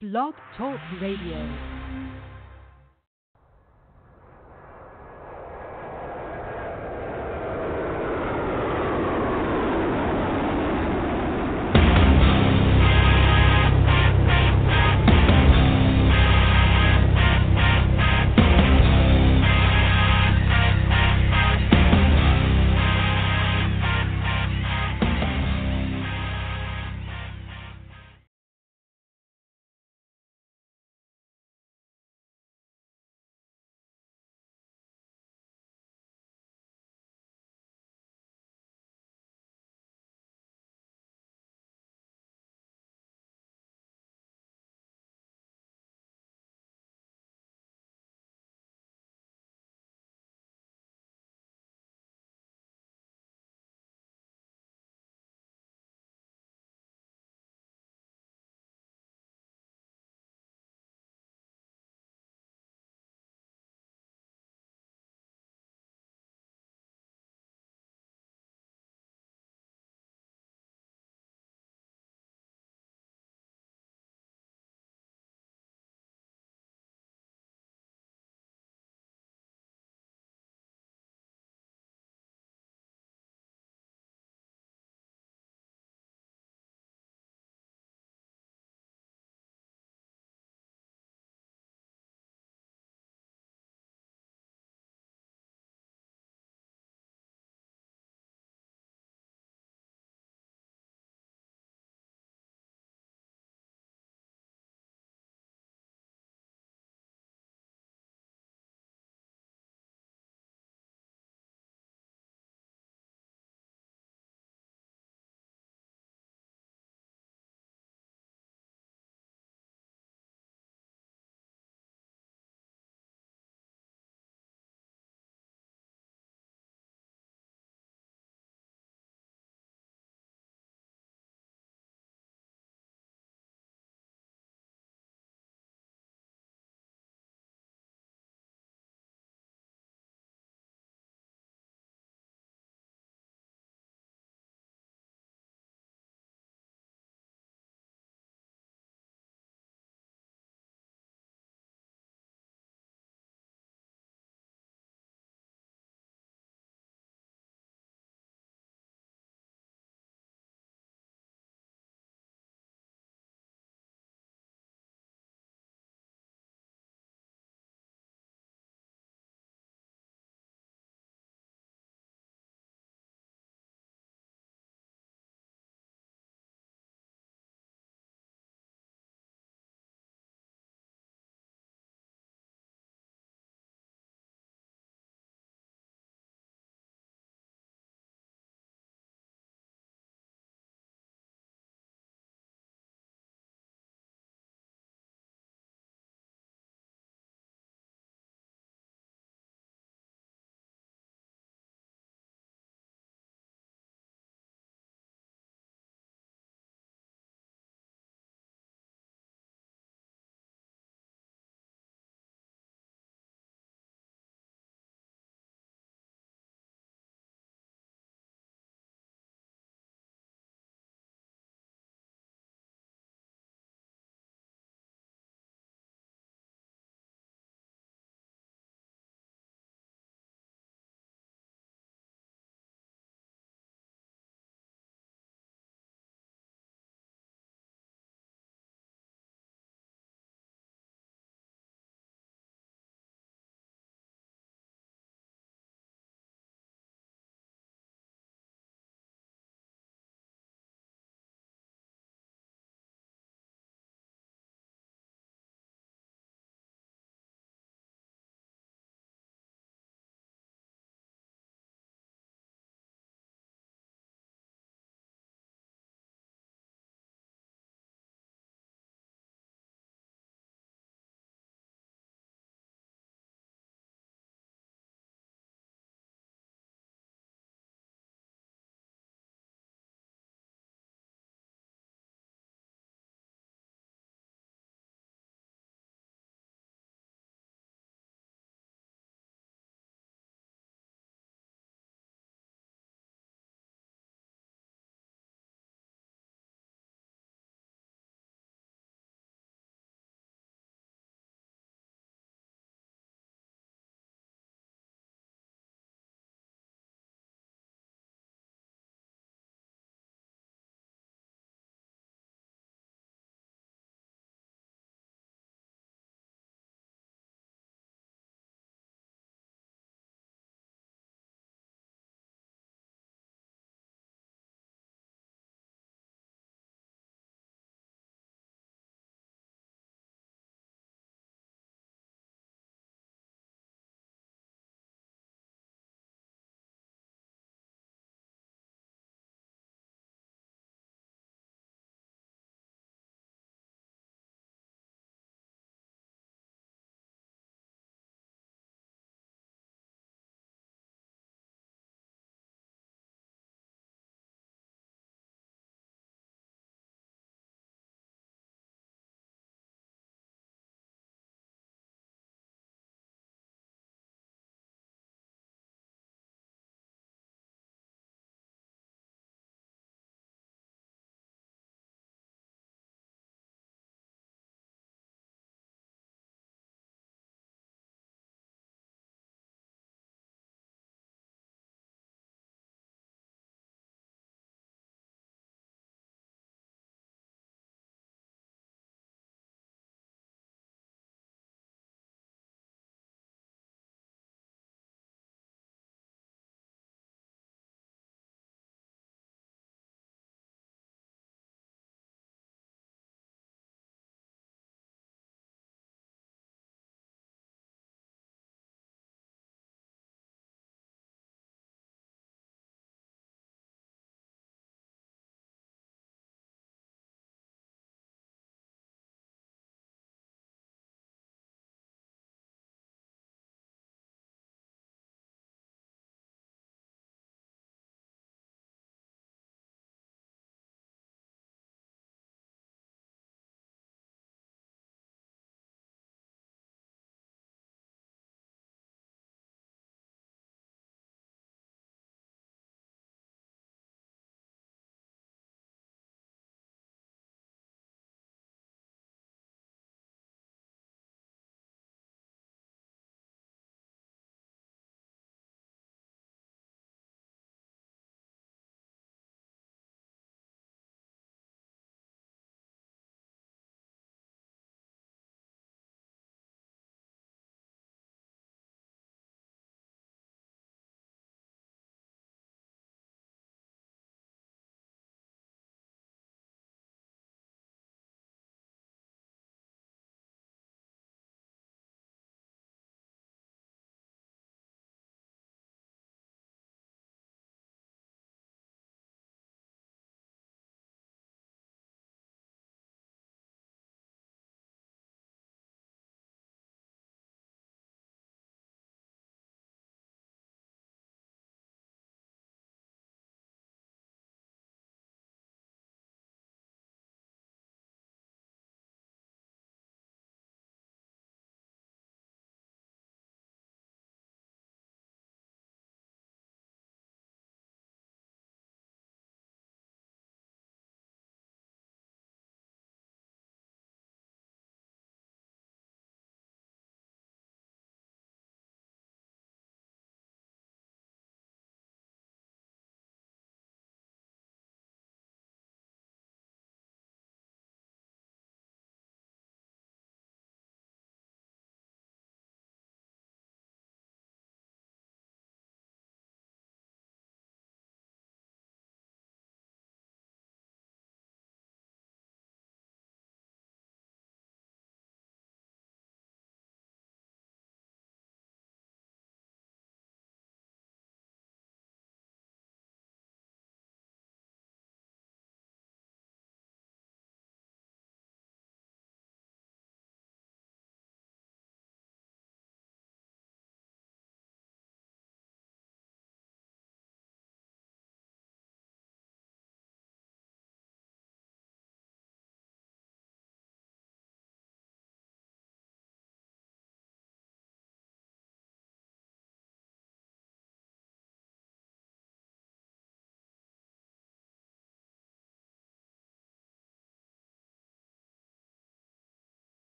Blog Talk Radio.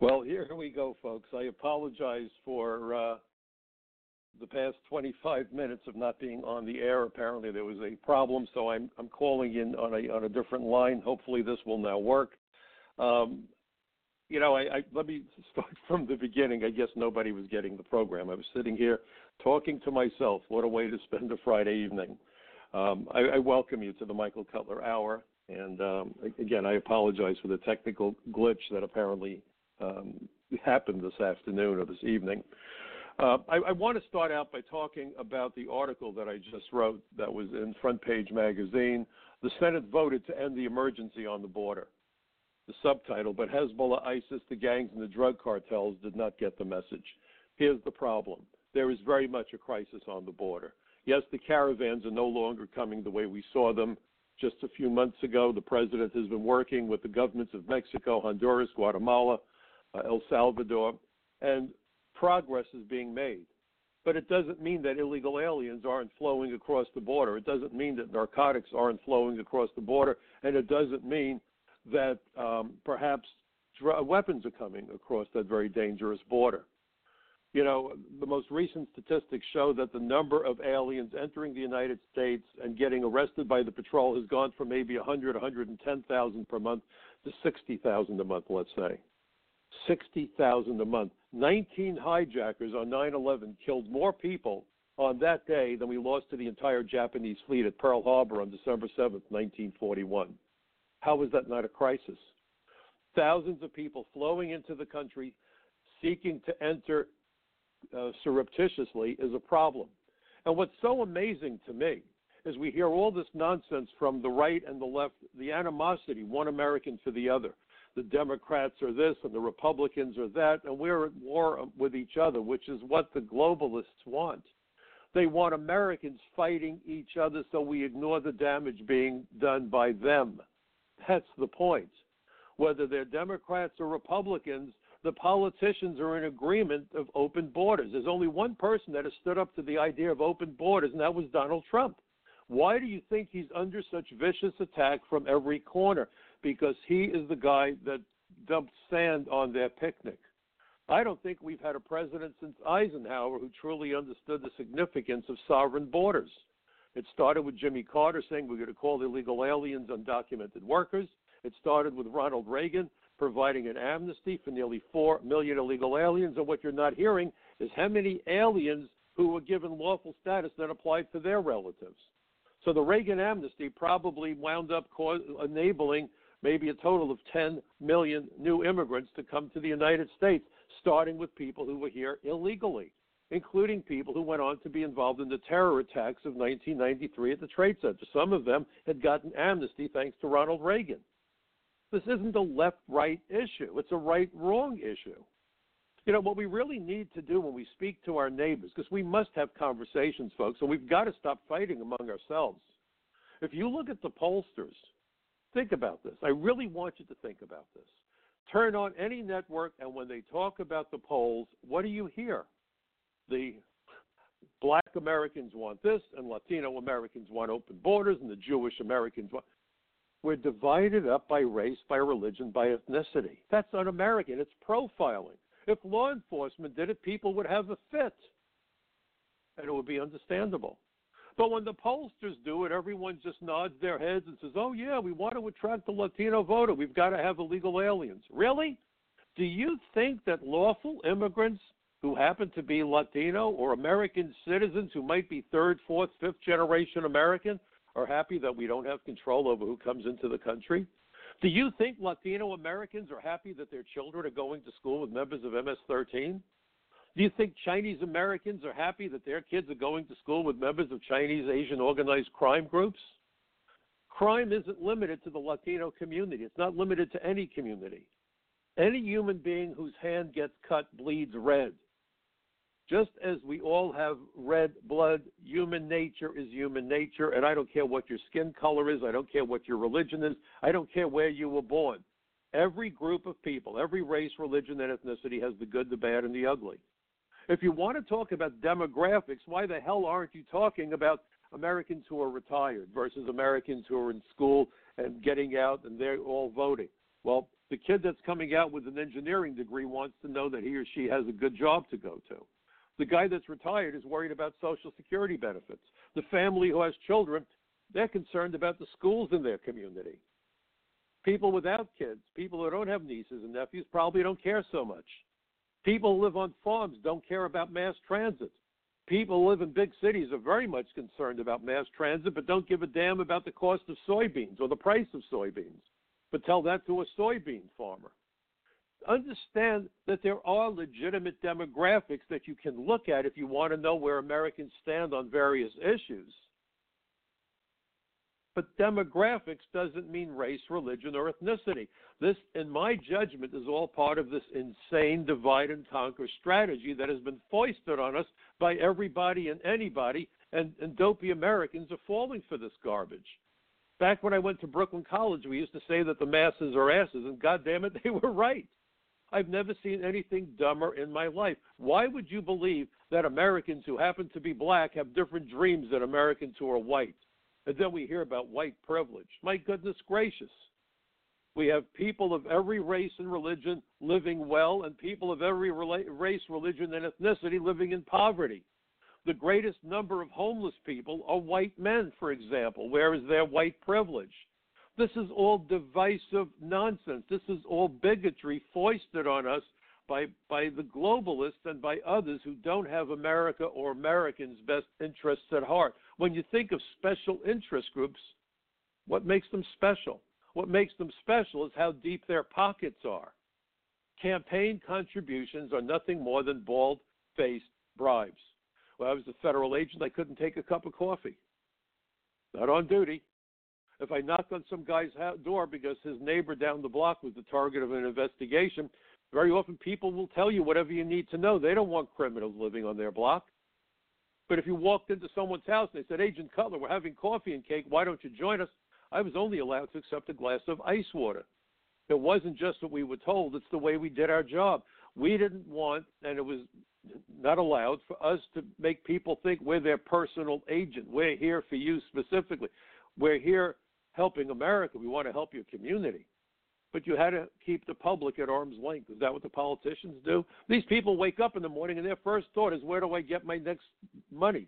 Well, here we go, folks. I apologize for uh, the past 25 minutes of not being on the air. Apparently, there was a problem, so I'm I'm calling in on a on a different line. Hopefully, this will now work. Um, you know, I, I let me start from the beginning. I guess nobody was getting the program. I was sitting here talking to myself. What a way to spend a Friday evening. Um, I, I welcome you to the Michael Cutler Hour. And um, again, I apologize for the technical glitch that apparently um, happened this afternoon or this evening. Uh, I, I, want to start out by talking about the article that I just wrote that was in Front Page Magazine. The Senate voted to end the emergency on the border. The subtitle, but Hezbollah, ISIS, the gangs, and the drug cartels did not get the message. Here's the problem there is very much a crisis on the border. Yes, the caravans are no longer coming the way we saw them just a few months ago. The president has been working with the governments of Mexico, Honduras, Guatemala, El Salvador, and progress is being made. But it doesn't mean that illegal aliens aren't flowing across the border. It doesn't mean that narcotics aren't flowing across the border, and it doesn't mean that um, perhaps dr- weapons are coming across that very dangerous border. You know, the most recent statistics show that the number of aliens entering the United States and getting arrested by the patrol has gone from maybe 100, 110,000 per month to 60,000 a month, let's say. 60,000 a month. 19 hijackers on 9 11 killed more people on that day than we lost to the entire Japanese fleet at Pearl Harbor on December 7th, 1941. How was that not a crisis? Thousands of people flowing into the country seeking to enter uh, surreptitiously is a problem. And what's so amazing to me is we hear all this nonsense from the right and the left, the animosity, one American for the other the Democrats are this and the Republicans are that, and we're at war with each other, which is what the globalists want. They want Americans fighting each other so we ignore the damage being done by them. That's the point. Whether they're Democrats or Republicans, the politicians are in agreement of open borders. There's only one person that has stood up to the idea of open borders, and that was Donald Trump. Why do you think he's under such vicious attack from every corner? Because he is the guy that dumped sand on their picnic. I don't think we've had a president since Eisenhower who truly understood the significance of sovereign borders. It started with Jimmy Carter saying we're going to call illegal aliens undocumented workers. It started with Ronald Reagan providing an amnesty for nearly 4 million illegal aliens. And what you're not hearing is how many aliens who were given lawful status then applied for their relatives. So the Reagan amnesty probably wound up enabling maybe a total of 10 million new immigrants to come to the United States, starting with people who were here illegally, including people who went on to be involved in the terror attacks of 1993 at the Trade Center. Some of them had gotten amnesty thanks to Ronald Reagan. This isn't a left right issue, it's a right wrong issue. You know, what we really need to do when we speak to our neighbors, because we must have conversations, folks, and we've got to stop fighting among ourselves. If you look at the pollsters, Think about this. I really want you to think about this. Turn on any network, and when they talk about the polls, what do you hear? The black Americans want this, and Latino Americans want open borders, and the Jewish Americans want. We're divided up by race, by religion, by ethnicity. That's un American. It's profiling. If law enforcement did it, people would have a fit, and it would be understandable. But when the pollsters do it, everyone just nods their heads and says, oh, yeah, we want to attract the Latino voter. We've got to have illegal aliens. Really? Do you think that lawful immigrants who happen to be Latino or American citizens who might be third, fourth, fifth generation American are happy that we don't have control over who comes into the country? Do you think Latino Americans are happy that their children are going to school with members of MS 13? Do you think Chinese Americans are happy that their kids are going to school with members of Chinese Asian organized crime groups? Crime isn't limited to the Latino community, it's not limited to any community. Any human being whose hand gets cut bleeds red. Just as we all have red blood, human nature is human nature, and I don't care what your skin color is, I don't care what your religion is, I don't care where you were born. Every group of people, every race, religion, and ethnicity has the good, the bad, and the ugly. If you want to talk about demographics, why the hell aren't you talking about Americans who are retired versus Americans who are in school and getting out and they're all voting? Well, The kid that's coming out with an engineering degree wants to know that he or she has a good job to go to. The guy that's retired is worried about Social Security benefits. The family who has children, they're concerned about the schools in their community. People without kids, people who don't have nieces and nephews, probably don't care so much. People live on farms don't care about mass transit. People live in big cities are very much concerned about mass transit, but don't give a damn about the cost of soybeans or the price of soybeans. But tell that to a soybean farmer. Understand that there are legitimate demographics that you can look at if you want to know where Americans stand on various issues. But demographics doesn't mean race, religion, or ethnicity. This, in my judgment, is all part of this insane divide and conquer strategy that has been foisted on us by everybody and anybody, and, and dopey Americans are falling for this garbage. Back when I went to Brooklyn College, we used to say that the masses are asses, and God damn it, they were right. I've never seen anything dumber in my life. Why would you believe that Americans who happen to be black have different dreams than Americans who are white? And then we hear about white privilege. My goodness gracious. We have people of every race and religion living well, and people of every race, religion, and ethnicity living in poverty. The greatest number of homeless people are white men, for example. Where is their white privilege? This is all divisive nonsense. This is all bigotry foisted on us by by the globalists and by others who don't have America or Americans' best interests at heart. When you think of special interest groups, what makes them special? What makes them special is how deep their pockets are. Campaign contributions are nothing more than bald faced bribes. When I was a federal agent, I couldn't take a cup of coffee. Not on duty. If I knocked on some guy's door because his neighbor down the block was the target of an investigation, very often people will tell you whatever you need to know. They don't want criminals living on their block. But if you walked into someone's house and they said, Agent Cutler, we're having coffee and cake, why don't you join us? I was only allowed to accept a glass of ice water. It wasn't just what we were told, it's the way we did our job. We didn't want, and it was not allowed for us to make people think we're their personal agent. We're here for you specifically. We're here helping America. We want to help your community but you had to keep the public at arm's length. Is that what the politicians do? These people wake up in the morning and their first thought is, where do I get my next money?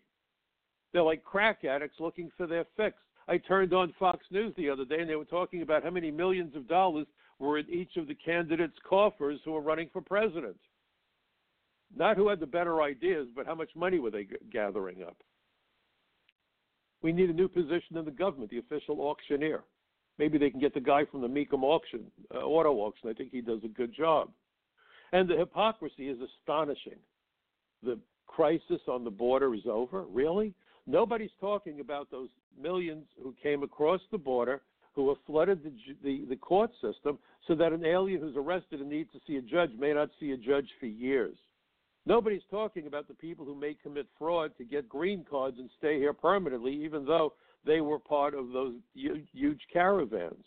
They're like crack addicts looking for their fix. I turned on Fox News the other day and they were talking about how many millions of dollars were in each of the candidates' coffers who were running for president. Not who had the better ideas, but how much money were they g- gathering up. We need a new position in the government, the official auctioneer. Maybe they can get the guy from the Mecum auction, uh, auto auction. I think he does a good job. And the hypocrisy is astonishing. The crisis on the border is over. Really? Nobody's talking about those millions who came across the border who have flooded the, the, the court system so that an alien who's arrested and needs to see a judge may not see a judge for years. Nobody's talking about the people who may commit fraud to get green cards and stay here permanently, even though they were part of those huge caravans.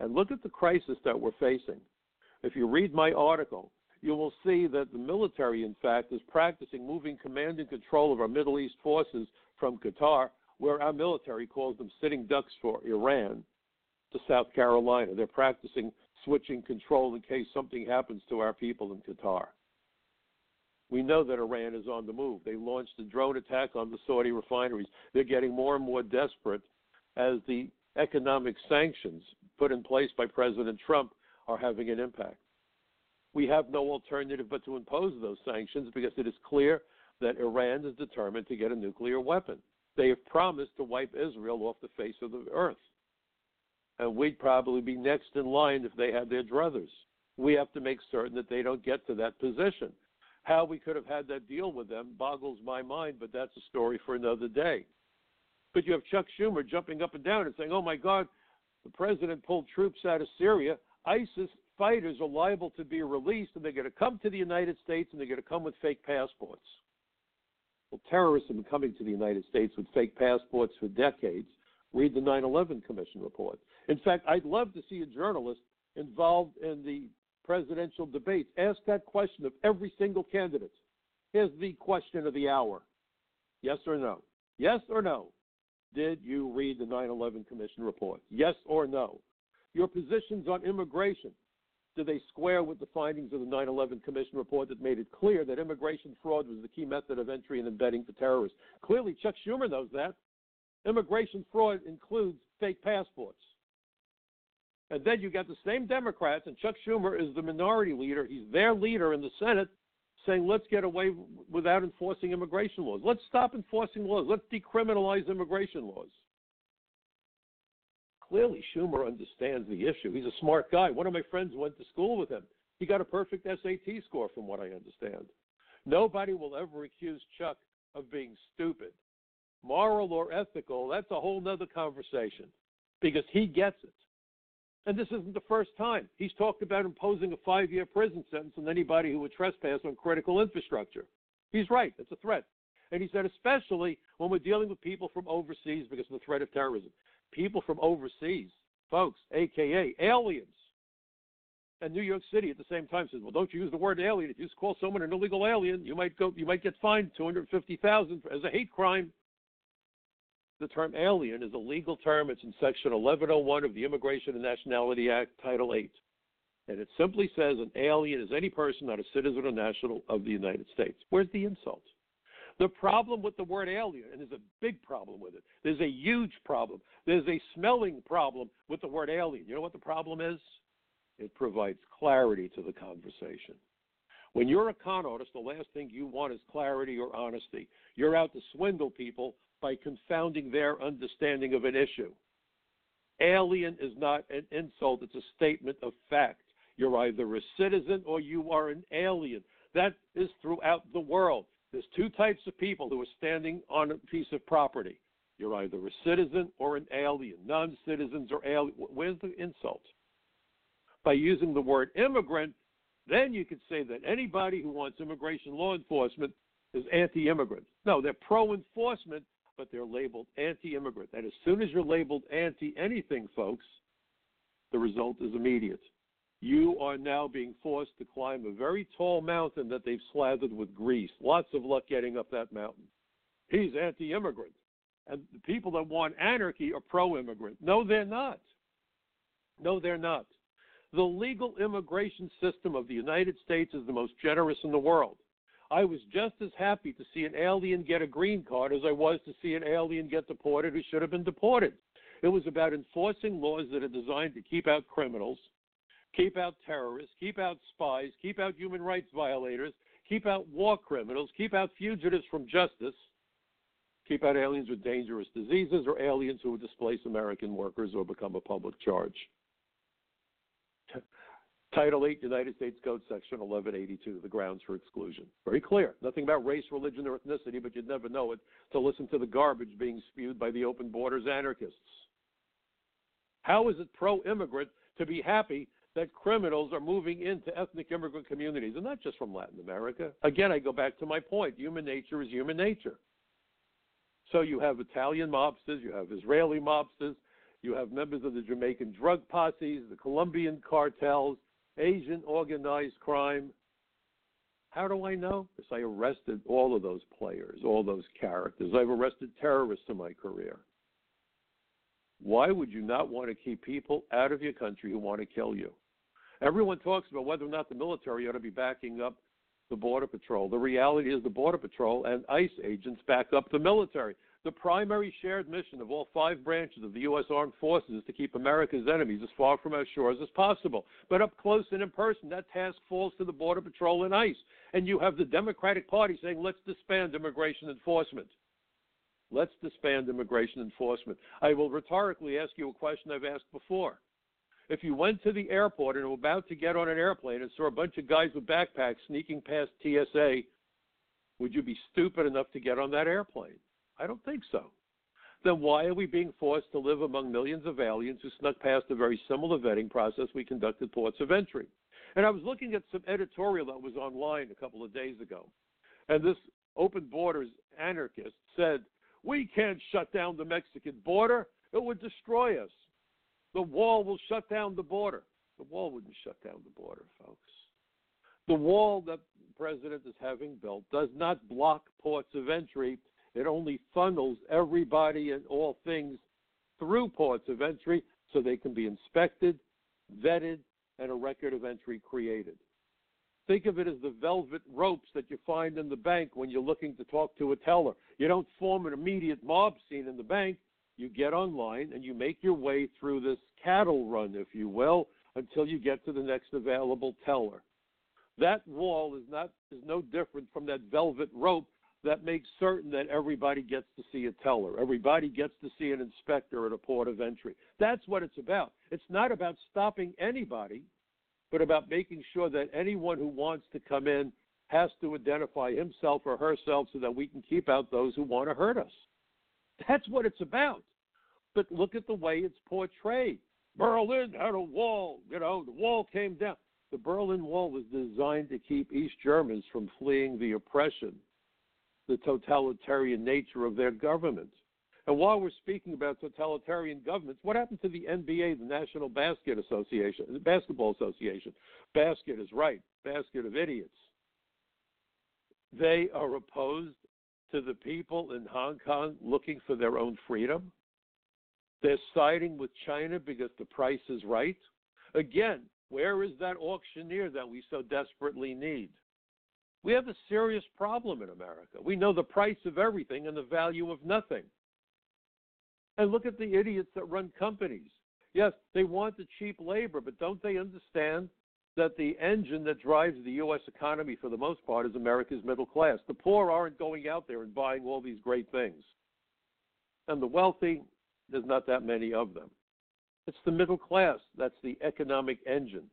And look at the crisis that we're facing. If you read my article, you will see that the military, in fact, is practicing moving command and control of our Middle East forces from Qatar, where our military calls them sitting ducks for Iran, to South Carolina. They're practicing switching control in case something happens to our people in Qatar. We know that Iran is on the move. They launched a drone attack on the Saudi refineries. They're getting more and more desperate as the economic sanctions put in place by President Trump are having an impact. We have no alternative but to impose those sanctions because it is clear that Iran is determined to get a nuclear weapon. They have promised to wipe Israel off the face of the earth. And we'd probably be next in line if they had their druthers. We have to make certain that they don't get to that position. How we could have had that deal with them boggles my mind, but that's a story for another day. But you have Chuck Schumer jumping up and down and saying, oh my God, the president pulled troops out of Syria. ISIS fighters are liable to be released, and they're going to come to the United States and they're going to come with fake passports. Well, terrorists have been coming to the United States with fake passports for decades. Read the 9 11 Commission report. In fact, I'd love to see a journalist involved in the presidential debates. Ask that question of every single candidate. Here's the question of the hour Yes or no? Yes or no? Did you read the 9 11 Commission report? Yes or no? Your positions on immigration. do they square with the findings of the 9 11 Commission report that made it clear that immigration fraud was the key method of entry and embedding for terrorists? Clearly, Chuck Schumer knows that. Immigration fraud includes fake passports. And then you got the same Democrats, and Chuck Schumer is the minority leader. He's their leader in the Senate, saying, let's get away without enforcing immigration laws. Let's stop enforcing laws. Let's decriminalize immigration laws. Clearly, Schumer understands the issue. He's a smart guy. One of my friends went to school with him. He got a perfect SAT score, from what I understand. Nobody will ever accuse Chuck of being stupid. Moral or ethical, that's a whole other conversation because he gets it. And this isn't the first time. He's talked about imposing a five year prison sentence on anybody who would trespass on critical infrastructure. He's right, it's a threat. And he said, especially when we're dealing with people from overseas because of the threat of terrorism. People from overseas, folks, AKA aliens. And New York City at the same time says, well, don't you use the word alien. If you call someone an illegal alien, you might go, you might get fined two hundred fifty thousand as a hate crime the term alien is a legal term. It's in Section 1101 of the Immigration and Nationality Act, Title 8. And it simply says an alien is any person not a citizen or national of the United States. Where's the insult? The problem with the word alien, and there's a big problem with it, there's a huge problem. There's a smelling problem with the word alien. You know what the problem is? It provides clarity to the conversation. When you're a con artist, the last thing you want is clarity or honesty. You're out to swindle people by confounding their understanding of an issue. Alien is not an insult, it's a statement of fact. You're either a citizen or you are an alien. That is throughout the world. There's two types of people who are standing on a piece of property. You're either a citizen or an alien. Non citizens or alien. Where's the insult? By using the word immigrant, then you could say that anybody who wants immigration law enforcement is anti immigrant. No, they're pro enforcement but they're labeled anti immigrant. And as soon as you're labeled anti anything, folks, the result is immediate. You are now being forced to climb a very tall mountain that they've slathered with grease. Lots of luck getting up that mountain. He's anti immigrant. And the people that want anarchy are pro immigrant. No, they're not. No, they're not. The legal immigration system of the United States is the most generous in the world. I was just as happy to see an alien get a green card as I was to see an alien get deported who should have been deported. It was about enforcing laws that are designed to keep out criminals, keep out terrorists, keep out spies, keep out human rights violators, keep out war criminals, keep out fugitives from justice, keep out aliens with dangerous diseases or aliens who would displace American workers or become a public charge. Title 8, United States Code, Section 1182, the grounds for exclusion. Very clear. Nothing about race, religion, or ethnicity, but you'd never know it to listen to the garbage being spewed by the open borders anarchists. How is it pro immigrant to be happy that criminals are moving into ethnic immigrant communities, and not just from Latin America? Again, I go back to my point human nature is human nature. So you have Italian mobsters, you have Israeli mobsters, you have members of the Jamaican drug posses, the Colombian cartels Asian organized crime. How do I know? Because I arrested all of those players, all those characters. I've arrested terrorists in my career. Why would you not want to keep people out of your country who want to kill you? Everyone talks about whether or not the military ought to be backing up the Border Patrol. The reality is the Border Patrol and ICE agents back up the military. The primary shared mission of all five branches of the U.S. Armed Forces is to keep America's enemies as far from our shores as possible. But up close and in person, that task falls to the Border Patrol and ICE. And you have the Democratic Party saying, let's disband immigration enforcement. Let's disband immigration enforcement. I will rhetorically ask you a question I've asked before. If you went to the airport and were about to get on an airplane and saw a bunch of guys with backpacks sneaking past TSA, would you be stupid enough to get on that airplane? I don't think so. Then why are we being forced to live among millions of aliens who snuck past a very similar vetting process we conducted ports of entry? And I was looking at some editorial that was online a couple of days ago. And this open borders anarchist said, We can't shut down the Mexican border. It would destroy us. The wall will shut down the border. The wall wouldn't shut down the border, folks. The wall that the president is having built does not block ports of entry it only funnels everybody and all things through ports of entry so they can be inspected, vetted, and a record of entry created. Think of it as the velvet ropes that you find in the bank when you're looking to talk to a teller. You don't form an immediate mob scene in the bank. You get online and you make your way through this cattle run, if you will, until you get to the next available teller. That wall is not is no different from that velvet rope that makes certain that everybody gets to see a teller. Everybody gets to see an inspector at a port of entry. That's what it's about. It's not about stopping anybody, but about making sure that anyone who wants to come in has to identify himself or herself so that we can keep out those who want to hurt us. That's what it's about. But look at the way it's portrayed. Berlin had a wall, you know, the wall came down. The Berlin Wall was designed to keep East Germans from fleeing the oppression the totalitarian nature of their government. And while we're speaking about totalitarian governments, what happened to the NBA, the National Basket Association, the Basketball Association? Basket is right, basket of idiots. They are opposed to the people in Hong Kong looking for their own freedom. They're siding with China because the price is right. Again, where is that auctioneer that we so desperately need? We have a serious problem in America. We know the price of everything and the value of nothing. And look at the idiots that run companies. Yes, they want the cheap labor, but don't they understand that the engine that drives the U.S. economy for the most part is America's middle class? The poor aren't going out there and buying all these great things. And the wealthy, there's not that many of them. It's the middle class that's the economic engine.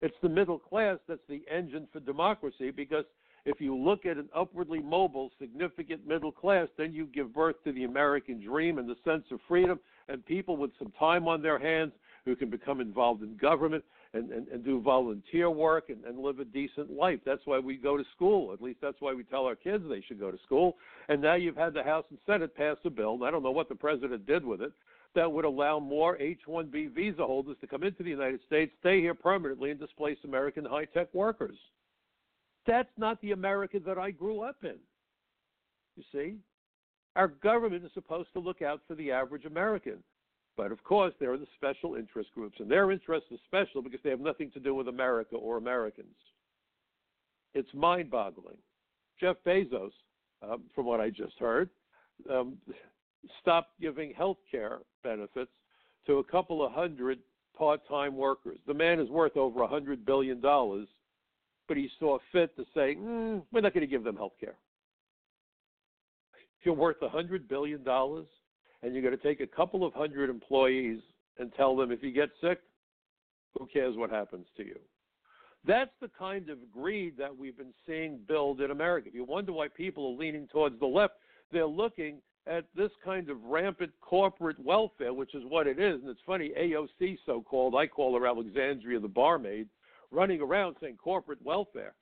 It's the middle class that's the engine for democracy because if you look at an upwardly mobile, significant middle class, then you give birth to the American dream and the sense of freedom, and people with some time on their hands who can become involved in government and, and, and do volunteer work and, and live a decent life. That's why we go to school. At least that's why we tell our kids they should go to school. And now you've had the House and Senate pass a bill, and I don't know what the president did with it, that would allow more H 1B visa holders to come into the United States, stay here permanently, and displace American high tech workers. That's not the America that I grew up in. You see? Our government is supposed to look out for the average American. But of course, there are the special interest groups, and their interest is special because they have nothing to do with America or Americans. It's mind boggling. Jeff Bezos, um, from what I just heard, um, stopped giving health care benefits to a couple of hundred part time workers. The man is worth over a $100 billion but he saw fit to say, mm, we're not going to give them health care. If you're worth a $100 billion, and you're going to take a couple of hundred employees and tell them if you get sick, who cares what happens to you? That's the kind of greed that we've been seeing build in America. If you wonder why people are leaning towards the left, they're looking at this kind of rampant corporate welfare, which is what it is. And it's funny, AOC, so called, I call her Alexandria the barmaid, running around saying corporate welfare.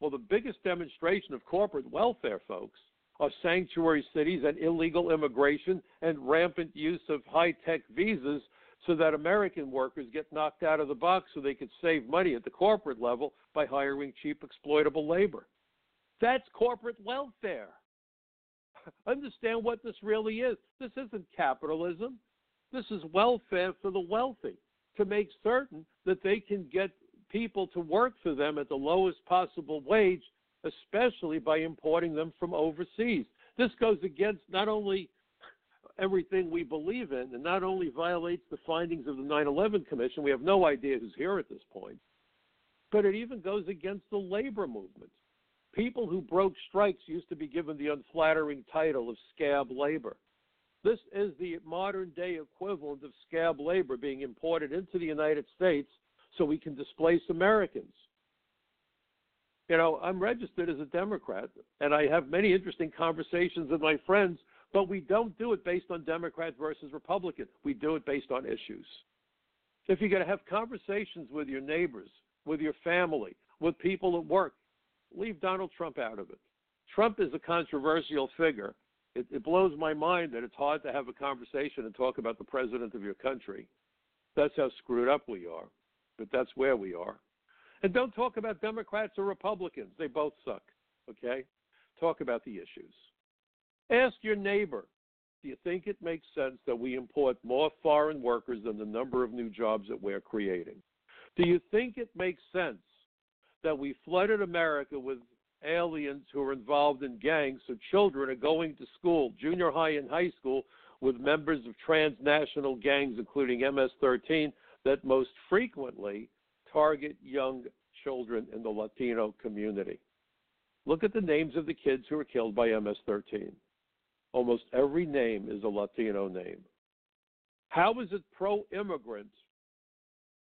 Well, the biggest demonstration of corporate welfare, folks, are sanctuary cities and illegal immigration and rampant use of high tech visas so that American workers get knocked out of the box so they could save money at the corporate level by hiring cheap exploitable labor. That's corporate welfare. Understand what this really is. This isn't capitalism. This is welfare for the wealthy to make certain that they can get people to work for them at the lowest possible wage, especially by importing them from overseas. This goes against not only everything we believe in and not only violates the findings of the 9 11 Commission, we have no idea who's here at this point, but it even goes against the labor movement. People who broke strikes used to be given the unflattering title of scab labor. This is the modern day equivalent of scab labor being imported into the United States so we can displace Americans. You know, I'm registered as a Democrat, and I have many interesting conversations with my friends, but we don't do it based on Democrat versus Republican. We do it based on issues. If you're going to have conversations with your neighbors, with your family, with people at work, leave Donald Trump out of it. Trump is a controversial figure. It, it blows my mind that it's hard to have a conversation and talk about the president of your country. That's how screwed up we are but that's where we are. And don't talk about Democrats or Republicans. They both suck. Okay? Talk about the issues. Ask your neighbor do you think it makes sense that we import more foreign workers than the number of new jobs that we're creating? Do you think it makes sense that we flooded America with aliens who are involved in gangs so children are going to school, junior high and high school, with members of transnational gangs, including MS 13, that most frequently target young children in the Latino community? Look at the names of the kids who were killed by MS 13. Almost every name is a Latino name. How is it pro immigrant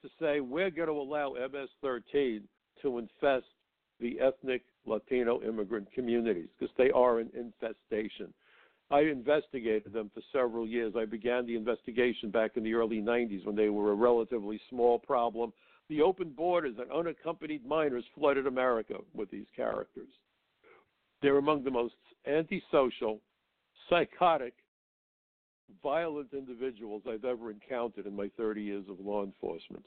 to say we're going to allow MS 13 to infest the ethnic Latino immigrant communities? Because they are an infestation. I investigated them for several years. I began the investigation back in the early 90s when they were a relatively small problem. The open borders and unaccompanied minors flooded America with these characters. They're among the most antisocial, psychotic, violent individuals I've ever encountered in my 30 years of law enforcement.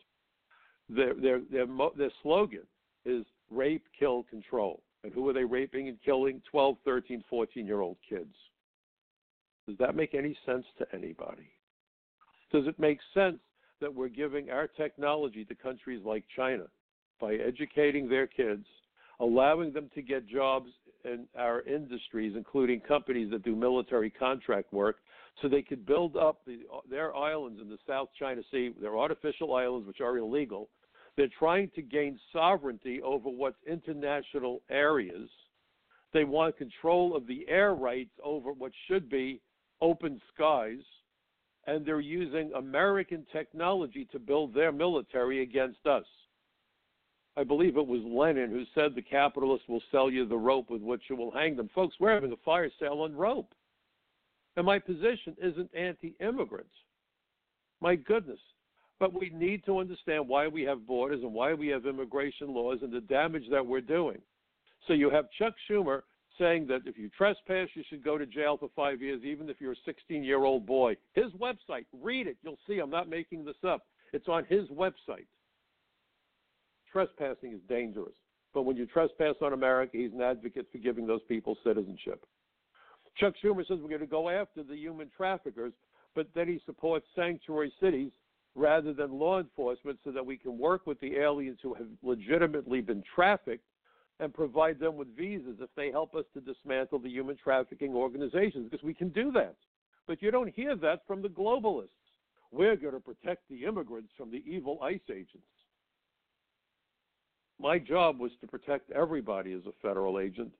Their, their, their, their slogan is rape, kill, control. And who are they raping and killing? 12, 13, 14 year old kids. Does that make any sense to anybody? Does it make sense that we're giving our technology to countries like China by educating their kids, allowing them to get jobs in our industries, including companies that do military contract work, so they could build up the, their islands in the South China Sea. They're artificial islands, which are illegal. They're trying to gain sovereignty over what's international areas. They want control of the air rights over what should be open skies. And they're using American technology to build their military against us. I believe it was Lenin who said the capitalists will sell you the rope with which you will hang them. Folks, we're having a fire sale on rope. And my position isn't anti immigrant. My goodness. But we need to understand why we have borders and why we have immigration laws and the damage that we're doing. So you have Chuck Schumer saying that if you trespass, you should go to jail for five years, even if you're a 16 year old boy. His website, read it. You'll see I'm not making this up. It's on his website trespassing is dangerous. But when you trespass on America, he's an advocate for giving those people citizenship. Chuck Schumer says we're going to go after the human traffickers, but then he supports sanctuary cities rather than law enforcement so that we can work with the aliens who have legitimately been trafficked and provide them with visas if they help us to dismantle the human trafficking organizations, because we can do that. But you don't hear that from the globalists. We're going to protect the immigrants from the evil ICE agents my job was to protect everybody as a federal agent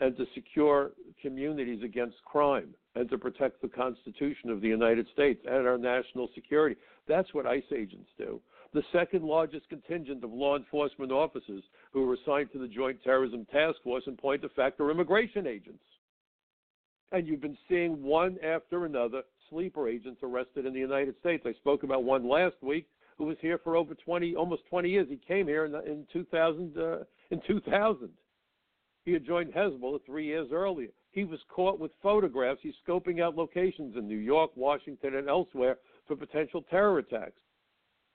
and to secure communities against crime and to protect the Constitution of the United States and our national security. That's what ICE agents do. The second largest contingent of law enforcement officers who are assigned to the Joint Terrorism Task Force in point of fact are immigration agents. And you've been seeing one after another sleeper agents arrested in the United States. I spoke about one last week who was here for over 20, almost 20 years. He came here in, in 2000. Uh, in 2000, he had joined Hezbollah three years earlier. He was caught with photographs. He's scoping out locations in New York, Washington, and elsewhere for potential terror attacks.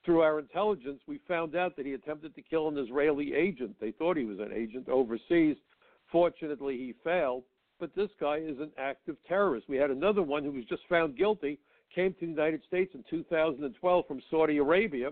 Through our intelligence, we found out that he attempted to kill an Israeli agent. They thought he was an agent overseas. Fortunately, he failed. But this guy is an active terrorist. We had another one who was just found guilty came to the United States in 2012 from Saudi Arabia.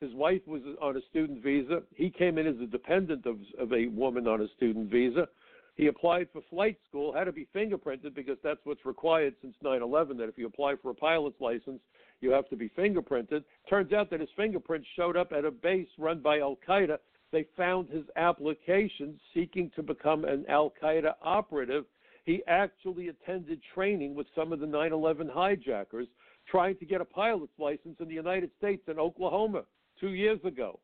His wife was on a student visa. He came in as a dependent of, of a woman on a student visa. He applied for flight school, had to be fingerprinted because that's what's required since 9 11, that if you apply for a pilot's license, you have to be fingerprinted. Turns out that his fingerprints showed up at a base run by Al Qaeda. They found his application seeking to become an Al Qaeda operative he actually attended training with some of the 9 11 hijackers trying to get a pilot's license in the United States in Oklahoma two years ago.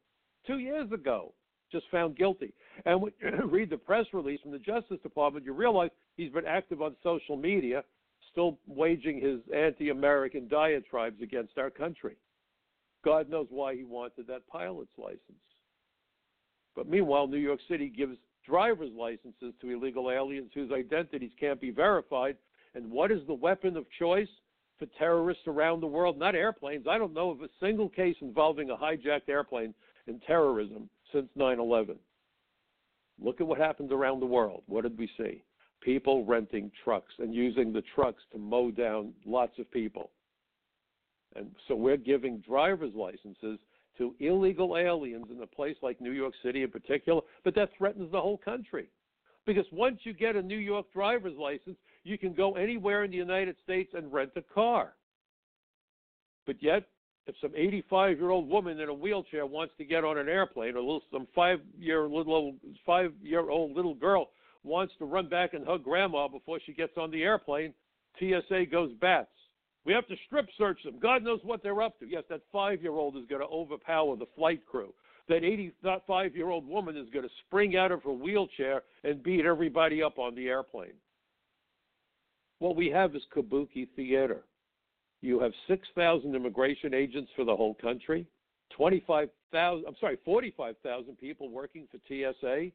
Two years ago, just found guilty. And when you read the press release from the Justice Department, you realize he's been active on social media, still waging his anti American diatribes against our country. God knows why he wanted that pilot's license. But meanwhile, New York City gives driver's licenses to illegal aliens whose identities can't be verified. And what is the weapon of choice for terrorists around the world? Not airplanes. I don't know of a single case involving a hijacked airplane in terrorism since 9 11. Look at what happens around the world. What did we see? People renting trucks and using the trucks to mow down lots of people. And so we're giving driver's licenses to illegal aliens in a place like New York City in particular, but that threatens the whole country. Because once you get a New York driver's license, you can go anywhere in the United States and rent a car. But yet, if some 85 year old woman in a wheelchair wants to get on an airplane, or little, some five year little five year old little girl wants to run back and hug grandma before she gets on the airplane, TSA goes bats. We have to strip search them. God knows what they're up to. Yes, that five year old is going to overpower the flight crew. That 85 year old woman is going to spring out of her wheelchair and beat everybody up on the airplane. What we have is kabuki theater. You have 6,000 immigration agents for the whole country, 25,000, I'm sorry, 45,000 people working for TSA,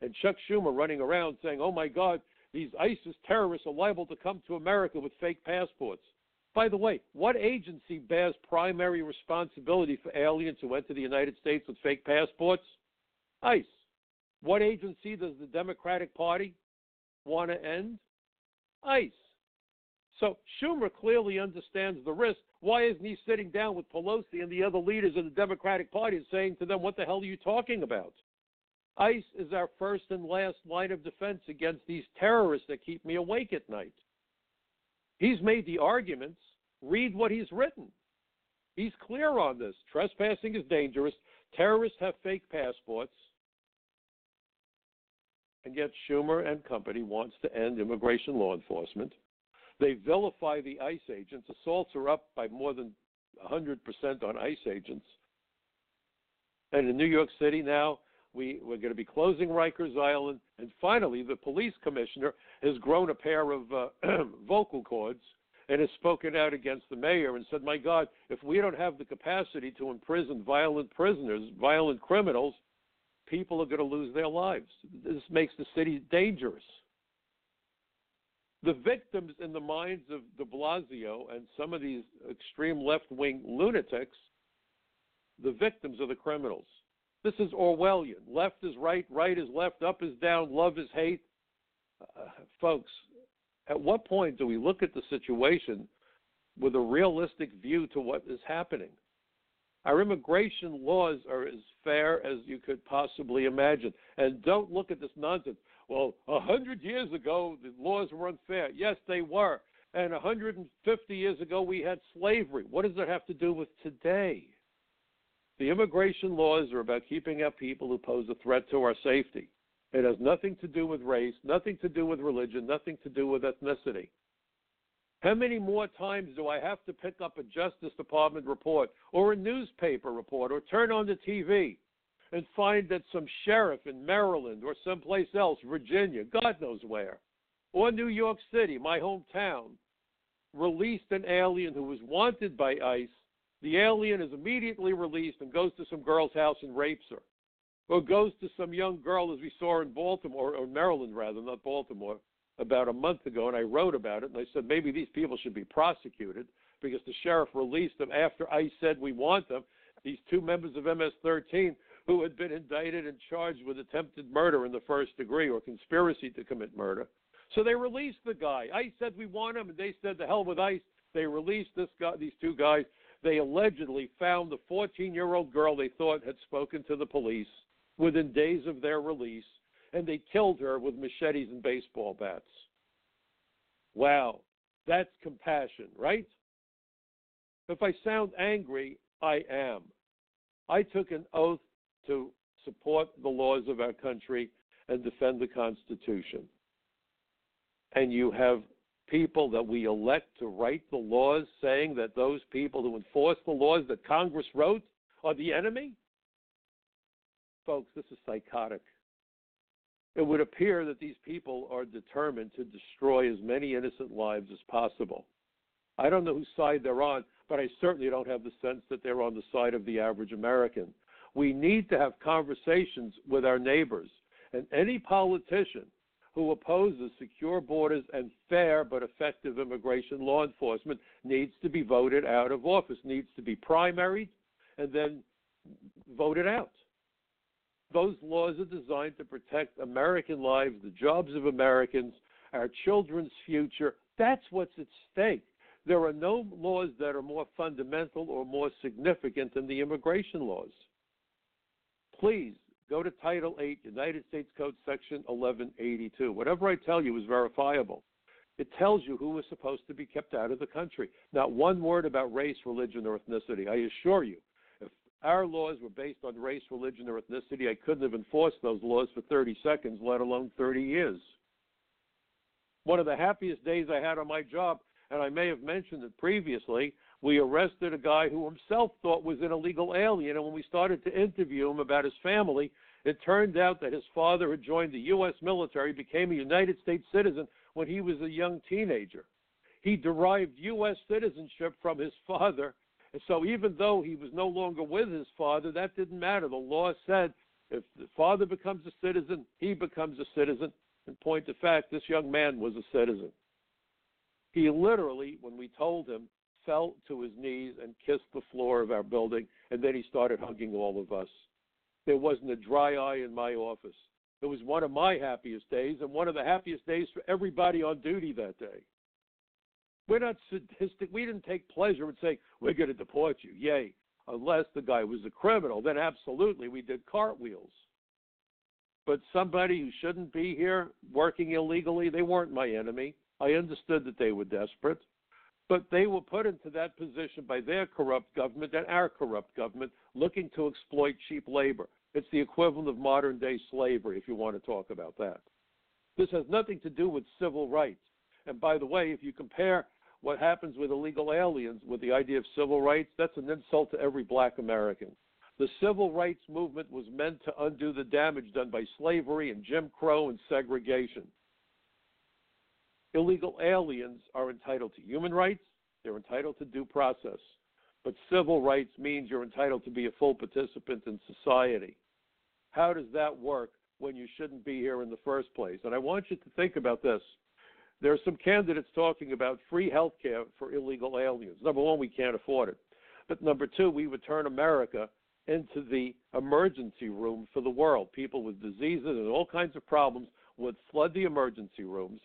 and Chuck Schumer running around saying, oh my God, these ISIS terrorists are liable to come to America with fake passports. By the way, what agency bears primary responsibility for aliens who enter the United States with fake passports? ICE. What agency does the Democratic Party want to end? ICE. So Schumer clearly understands the risk. Why isn't he sitting down with Pelosi and the other leaders of the Democratic Party and saying to them, What the hell are you talking about? ICE is our first and last line of defense against these terrorists that keep me awake at night. He's made the arguments. Read what he's written. He's clear on this. Trespassing is dangerous. Terrorists have fake passports. And yet Schumer and company wants to end immigration law enforcement. They vilify the ICE agents. Assaults are up by more than 100% on ICE agents. And in New York City now, we, we're going to be closing Rikers Island. And finally, the police commissioner has grown a pair of uh, vocal cords and has spoken out against the mayor and said, My God, if we don't have the capacity to imprison violent prisoners, violent criminals, people are going to lose their lives. This makes the city dangerous. The victims in the minds of de Blasio and some of these extreme left wing lunatics, the victims are the criminals. This is Orwellian. Left is right, right is left, up is down, love is hate. Uh, folks, at what point do we look at the situation with a realistic view to what is happening? Our immigration laws are as fair as you could possibly imagine. And don't look at this nonsense. Well, a hundred years ago, the laws were unfair. Yes, they were. And a 150 years ago, we had slavery. What does that have to do with today? The immigration laws are about keeping out people who pose a threat to our safety. It has nothing to do with race, nothing to do with religion, nothing to do with ethnicity. How many more times do I have to pick up a Justice Department report or a newspaper report or turn on the TV and find that some sheriff in Maryland or someplace else, Virginia, God knows where, or New York City, my hometown, released an alien who was wanted by ICE the alien is immediately released and goes to some girl's house and rapes her. Or goes to some young girl, as we saw in Baltimore, or Maryland rather, not Baltimore, about a month ago, and I wrote about it, and I said maybe these people should be prosecuted because the sheriff released them after ICE said we want them. These two members of MS 13 who had been indicted and charged with attempted murder in the first degree or conspiracy to commit murder. So they released the guy. ICE said we want him, and they said the hell with ICE. They released this guy, these two guys, they allegedly found the 14 year old girl they thought had spoken to the police within days of their release, and they killed her with machetes and baseball bats. Wow, that's compassion, right? If I sound angry, I am. I took an oath to support the laws of our country and defend the Constitution. And you have people that we elect to write the laws saying that those people who enforce the laws that Congress wrote are the enemy? Folks, this is psychotic. It would appear that these people are determined to destroy as many innocent lives as possible. I don't know whose side they're on, but I certainly don't have the sense that they're on the side of the average American. We need to have conversations with our neighbors. And any politician who opposes secure borders and fair but effective immigration law enforcement needs to be voted out of office, needs to be primaried and then voted out. Those laws are designed to protect American lives, the jobs of Americans, our children's future. That's what's at stake. There are no laws that are more fundamental or more significant than the immigration laws. Please go to Title 8, United States Code Section 1182. Whatever I tell you is verifiable. It tells you who was supposed to be kept out of the country. Not one word about race, religion, or ethnicity. I assure you, if our laws were based on race, religion, or ethnicity, I couldn't have enforced those laws for 30 seconds, let alone 30 years. One of the happiest days I had on my job, and I may have mentioned it previously, we arrested a guy who himself thought was an illegal alien. And when we started to interview him about his family, it turned out that his father had joined the U.S. military, became a United States citizen when he was a young teenager. He derived U.S. citizenship from his father. And so even though he was no longer with his father, that didn't matter. The law said if the father becomes a citizen, he becomes a citizen. In point of fact, this young man was a citizen. He literally, when we told him, fell to his knees and kissed the floor of our building, and then he started hugging all of us. There wasn't a dry eye in my office. It was one of my happiest days and one of the happiest days for everybody on duty that day. We're not sadistic. We didn't take pleasure in saying, we're going to deport you. Yay. Unless the guy was a criminal, then absolutely we did cartwheels. But somebody who shouldn't be here working illegally, they weren't my enemy. I understood that they were desperate, but they were put into that position by their corrupt government and our corrupt government looking to exploit cheap labor. It's the equivalent of modern day slavery, if you want to talk about that. This has nothing to do with civil rights. And by the way, if you compare what happens with illegal aliens with the idea of civil rights, that's an insult to every black American. The civil rights movement was meant to undo the damage done by slavery and Jim Crow and segregation illegal aliens are entitled to human rights, they're entitled to due process. But civil rights means you're entitled to be a full participant in society. How does that work when you shouldn't be here in the first place? And I want you to think about this. There are some candidates talking about free health care for illegal aliens. Number one, we can't afford it. But number two, we would turn America into the emergency room for the world. People with diseases and all kinds of problems would flood the emergency rooms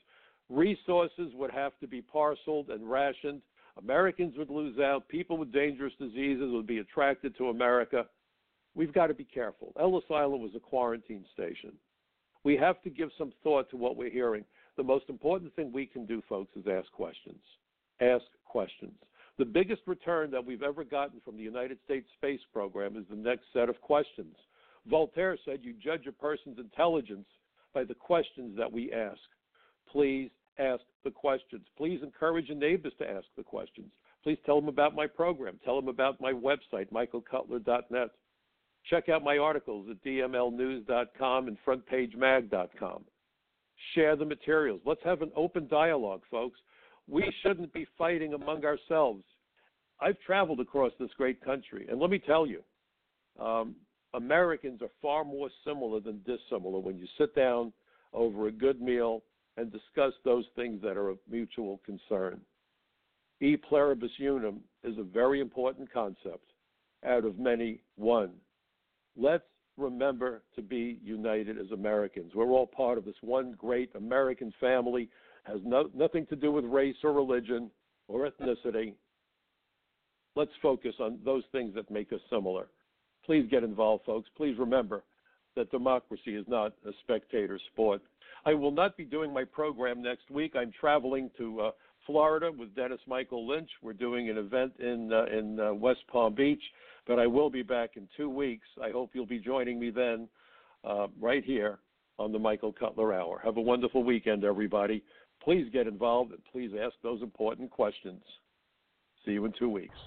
Resources would have to be parceled and rationed. Americans would lose out. People with dangerous diseases would be attracted to America. We've got to be careful. Ellis Island was a quarantine station. We have to give some thought to what we're hearing. The most important thing we can do, folks, is ask questions. Ask questions. The biggest return that we've ever gotten from the United States space program is the next set of questions. Voltaire said you judge a person's intelligence by the questions that we ask. Please ask the questions. Please encourage your neighbors to ask the questions. Please tell them about my program. Tell them about my website, michaelcutler.net. Check out my articles at dmlnews.com and frontpagemag.com. Share the materials. Let's have an open dialogue, folks. We shouldn't be fighting among ourselves. I've traveled across this great country, and let me tell you, um, Americans are far more similar than dissimilar when you sit down over a good meal and discuss those things that are of mutual concern. E pluribus unum is a very important concept. Out of many, one. Let's remember to be united as Americans. We're all part of this one great American family. Has no, nothing to do with race or religion or ethnicity. Let's focus on those things that make us similar. Please get involved, folks. Please remember that democracy is not a spectator sport. I will not be doing my program next week. I'm traveling to uh, Florida with Dennis Michael Lynch. We're doing an event in uh, in uh, West Palm Beach, but I will be back in two weeks. I hope you'll be joining me then, uh, right here on the Michael Cutler Hour. Have a wonderful weekend, everybody. Please get involved and please ask those important questions. See you in two weeks.